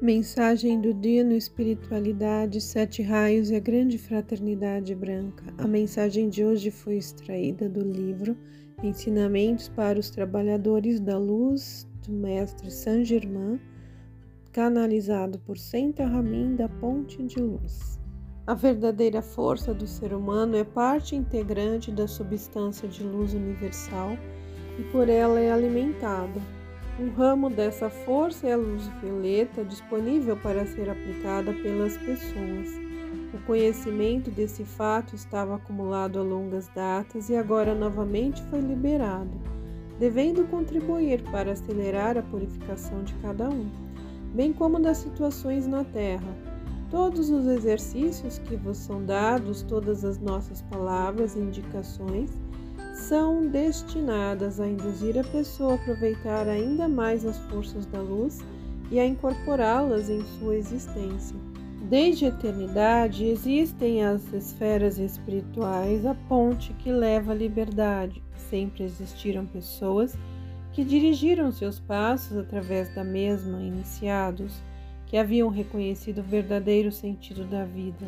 Mensagem do dia no Espiritualidade, Sete Raios e a Grande Fraternidade Branca. A mensagem de hoje foi extraída do livro Ensinamentos para os Trabalhadores da Luz, do Mestre Saint Germain, canalizado por Senta Ramin da Ponte de Luz. A verdadeira força do ser humano é parte integrante da substância de luz universal e por ela é alimentada um ramo dessa força é a luz violeta, disponível para ser aplicada pelas pessoas. O conhecimento desse fato estava acumulado a longas datas e agora novamente foi liberado, devendo contribuir para acelerar a purificação de cada um, bem como das situações na Terra. Todos os exercícios que vos são dados, todas as nossas palavras e indicações, são destinadas a induzir a pessoa a aproveitar ainda mais as forças da luz e a incorporá-las em sua existência. Desde a eternidade existem as esferas espirituais, a ponte que leva à liberdade. Sempre existiram pessoas que dirigiram seus passos através da mesma, iniciados, que haviam reconhecido o verdadeiro sentido da vida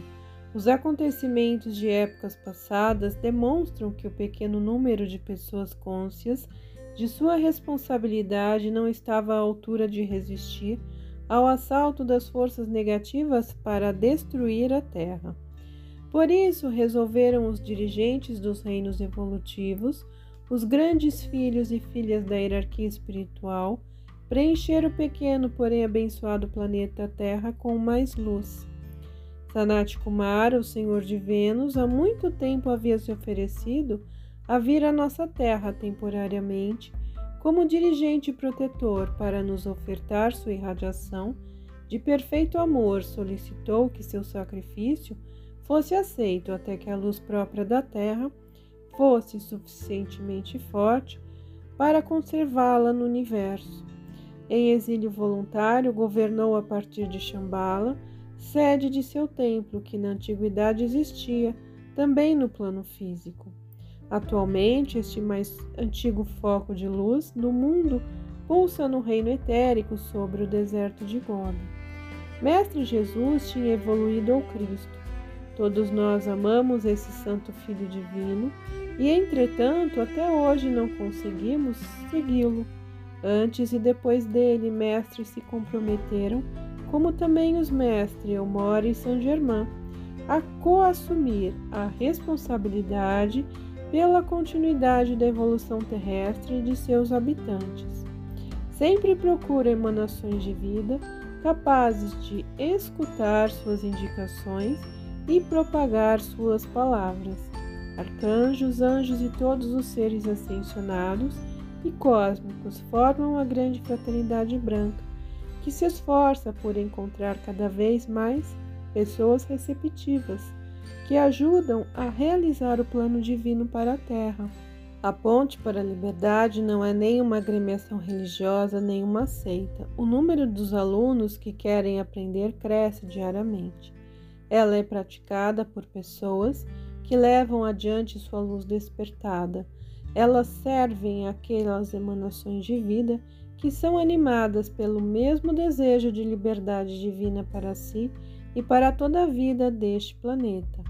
os acontecimentos de épocas passadas demonstram que o pequeno número de pessoas cônscias de sua responsabilidade não estava à altura de resistir ao assalto das forças negativas para destruir a Terra. Por isso, resolveram os dirigentes dos reinos evolutivos, os grandes filhos e filhas da hierarquia espiritual, preencher o pequeno, porém abençoado planeta Terra com mais luz. Sanat Kumara, o senhor de Vênus, há muito tempo havia se oferecido a vir à nossa terra temporariamente como dirigente protetor para nos ofertar sua irradiação de perfeito amor, solicitou que seu sacrifício fosse aceito até que a luz própria da terra fosse suficientemente forte para conservá-la no universo. Em exílio voluntário, governou a partir de Shambhala sede de seu templo, que na antiguidade existia também no plano físico. Atualmente, este mais antigo foco de luz do mundo pulsa no reino etérico sobre o deserto de Gobi. Mestre Jesus tinha evoluído ao Cristo. Todos nós amamos esse Santo Filho Divino e, entretanto, até hoje não conseguimos segui-lo. Antes e depois dele, mestres se comprometeram como também os mestres Elmore e Saint Germain, a coassumir a responsabilidade pela continuidade da evolução terrestre de seus habitantes. Sempre procura emanações de vida capazes de escutar suas indicações e propagar suas palavras. Arcanjos, anjos e todos os seres ascensionados e cósmicos formam a grande fraternidade branca que se esforça por encontrar cada vez mais pessoas receptivas que ajudam a realizar o plano divino para a Terra. A Ponte para a Liberdade não é nem uma agremiação religiosa nem uma seita. O número dos alunos que querem aprender cresce diariamente. Ela é praticada por pessoas que levam adiante sua luz despertada. Elas servem aquelas emanações de vida que são animadas pelo mesmo desejo de liberdade divina para si e para toda a vida deste planeta.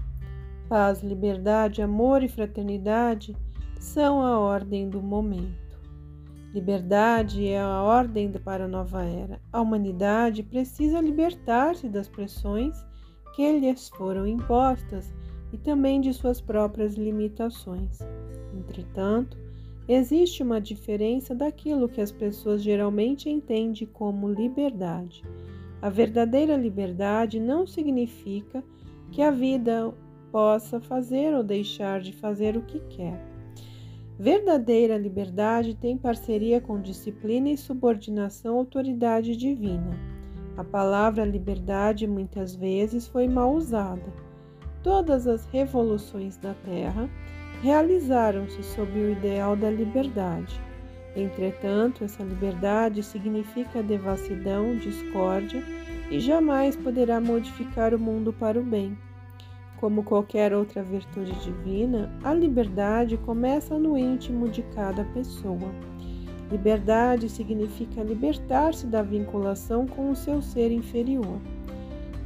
Paz, liberdade, amor e fraternidade são a ordem do momento. Liberdade é a ordem para a nova era. A humanidade precisa libertar-se das pressões que lhes foram impostas e também de suas próprias limitações. Entretanto, Existe uma diferença daquilo que as pessoas geralmente entendem como liberdade. A verdadeira liberdade não significa que a vida possa fazer ou deixar de fazer o que quer. Verdadeira liberdade tem parceria com disciplina e subordinação à autoridade divina. A palavra liberdade muitas vezes foi mal usada. Todas as revoluções da Terra realizaram-se sob o ideal da liberdade. Entretanto, essa liberdade significa devassidão, discórdia e jamais poderá modificar o mundo para o bem. Como qualquer outra virtude divina, a liberdade começa no íntimo de cada pessoa. Liberdade significa libertar-se da vinculação com o seu ser inferior.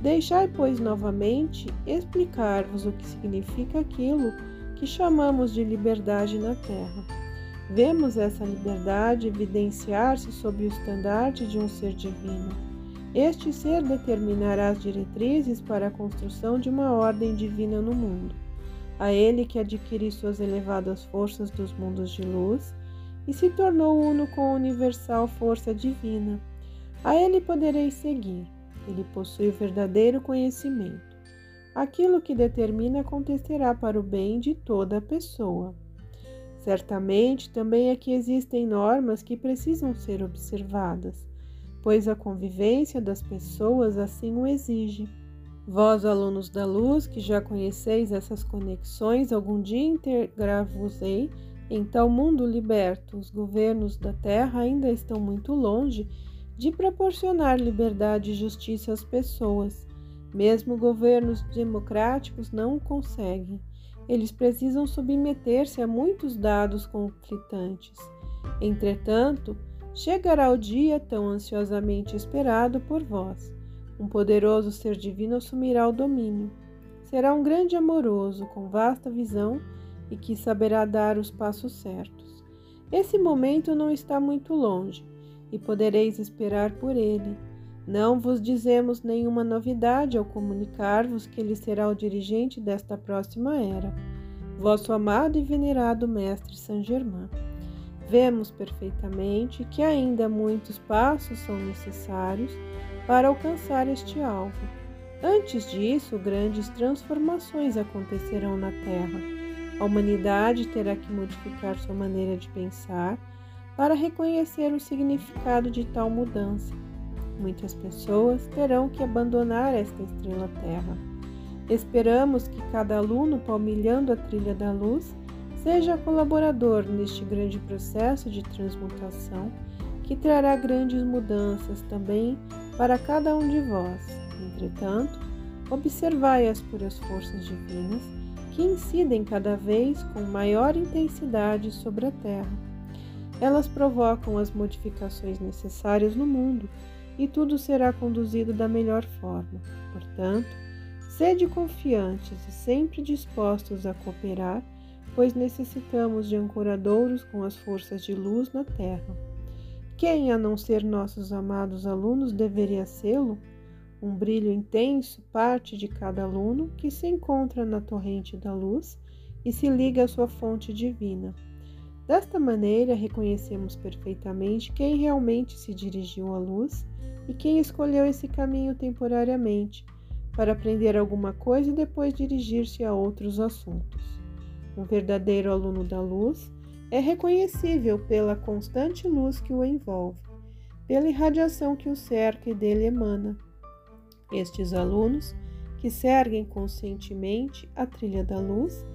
Deixai, pois, novamente explicar-vos o que significa aquilo que chamamos de liberdade na Terra. Vemos essa liberdade evidenciar-se sob o estandarte de um ser divino. Este ser determinará as diretrizes para a construção de uma ordem divina no mundo. A ele que adquire suas elevadas forças dos mundos de luz e se tornou uno com a universal força divina. A ele podereis seguir ele possui o verdadeiro conhecimento. Aquilo que determina acontecerá para o bem de toda a pessoa. Certamente também aqui existem normas que precisam ser observadas, pois a convivência das pessoas assim o exige. Vós, alunos da luz, que já conheceis essas conexões, algum dia integrar-vos-ei em tal mundo liberto. Os governos da terra ainda estão muito longe de proporcionar liberdade e justiça às pessoas. Mesmo governos democráticos não o conseguem. Eles precisam submeter-se a muitos dados conflitantes. Entretanto, chegará o dia tão ansiosamente esperado por vós. Um poderoso ser divino assumirá o domínio. Será um grande amoroso, com vasta visão e que saberá dar os passos certos. Esse momento não está muito longe e podereis esperar por ele. Não vos dizemos nenhuma novidade ao comunicar-vos que ele será o dirigente desta próxima era, vosso amado e venerado Mestre Saint Germain. Vemos perfeitamente que ainda muitos passos são necessários para alcançar este alvo. Antes disso, grandes transformações acontecerão na Terra. A humanidade terá que modificar sua maneira de pensar para reconhecer o significado de tal mudança. Muitas pessoas terão que abandonar esta estrela Terra. Esperamos que cada aluno, palmilhando a trilha da luz, seja colaborador neste grande processo de transmutação que trará grandes mudanças também para cada um de vós. Entretanto, observai as puras forças divinas que incidem cada vez com maior intensidade sobre a Terra elas provocam as modificações necessárias no mundo e tudo será conduzido da melhor forma. Portanto, sede confiantes e sempre dispostos a cooperar, pois necessitamos de ancoradouros com as forças de luz na Terra. Quem, a não ser nossos amados alunos, deveria sê-lo? Um brilho intenso parte de cada aluno que se encontra na torrente da luz e se liga à sua fonte divina. Desta maneira, reconhecemos perfeitamente quem realmente se dirigiu à luz e quem escolheu esse caminho temporariamente para aprender alguma coisa e depois dirigir-se a outros assuntos. Um verdadeiro aluno da luz é reconhecível pela constante luz que o envolve, pela irradiação que o cerca e dele emana. Estes alunos, que seguem conscientemente a trilha da luz,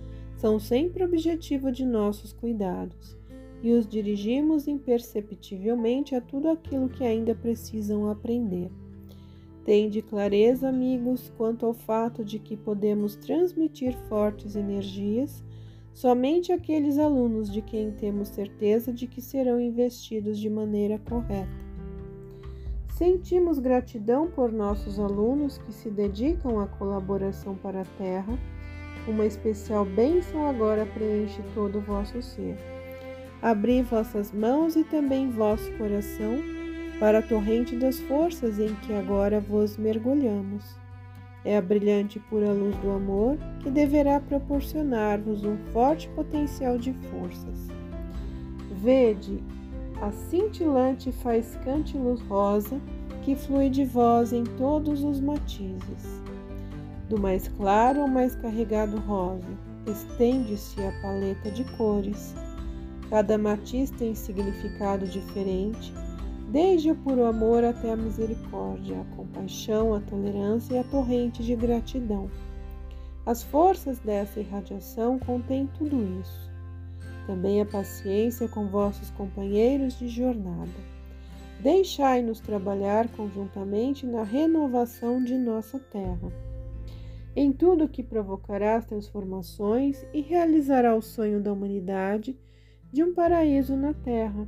são sempre objetivo de nossos cuidados e os dirigimos imperceptivelmente a tudo aquilo que ainda precisam aprender. Tende clareza, amigos, quanto ao fato de que podemos transmitir fortes energias somente àqueles alunos de quem temos certeza de que serão investidos de maneira correta. Sentimos gratidão por nossos alunos que se dedicam à colaboração para a Terra uma especial bênção agora preenche todo o vosso ser. Abri vossas mãos e também vosso coração para a torrente das forças em que agora vos mergulhamos. É a brilhante e pura luz do amor que deverá proporcionar-vos um forte potencial de forças. Vede a cintilante e faiscante luz rosa que flui de vós em todos os matizes. Do mais claro ao mais carregado rosa, estende-se a paleta de cores. Cada matiz tem significado diferente, desde o puro amor até a misericórdia, a compaixão, a tolerância e a torrente de gratidão. As forças dessa irradiação contêm tudo isso. Também a paciência com vossos companheiros de jornada. Deixai-nos trabalhar conjuntamente na renovação de nossa terra em tudo que provocará as transformações e realizará o sonho da humanidade de um paraíso na Terra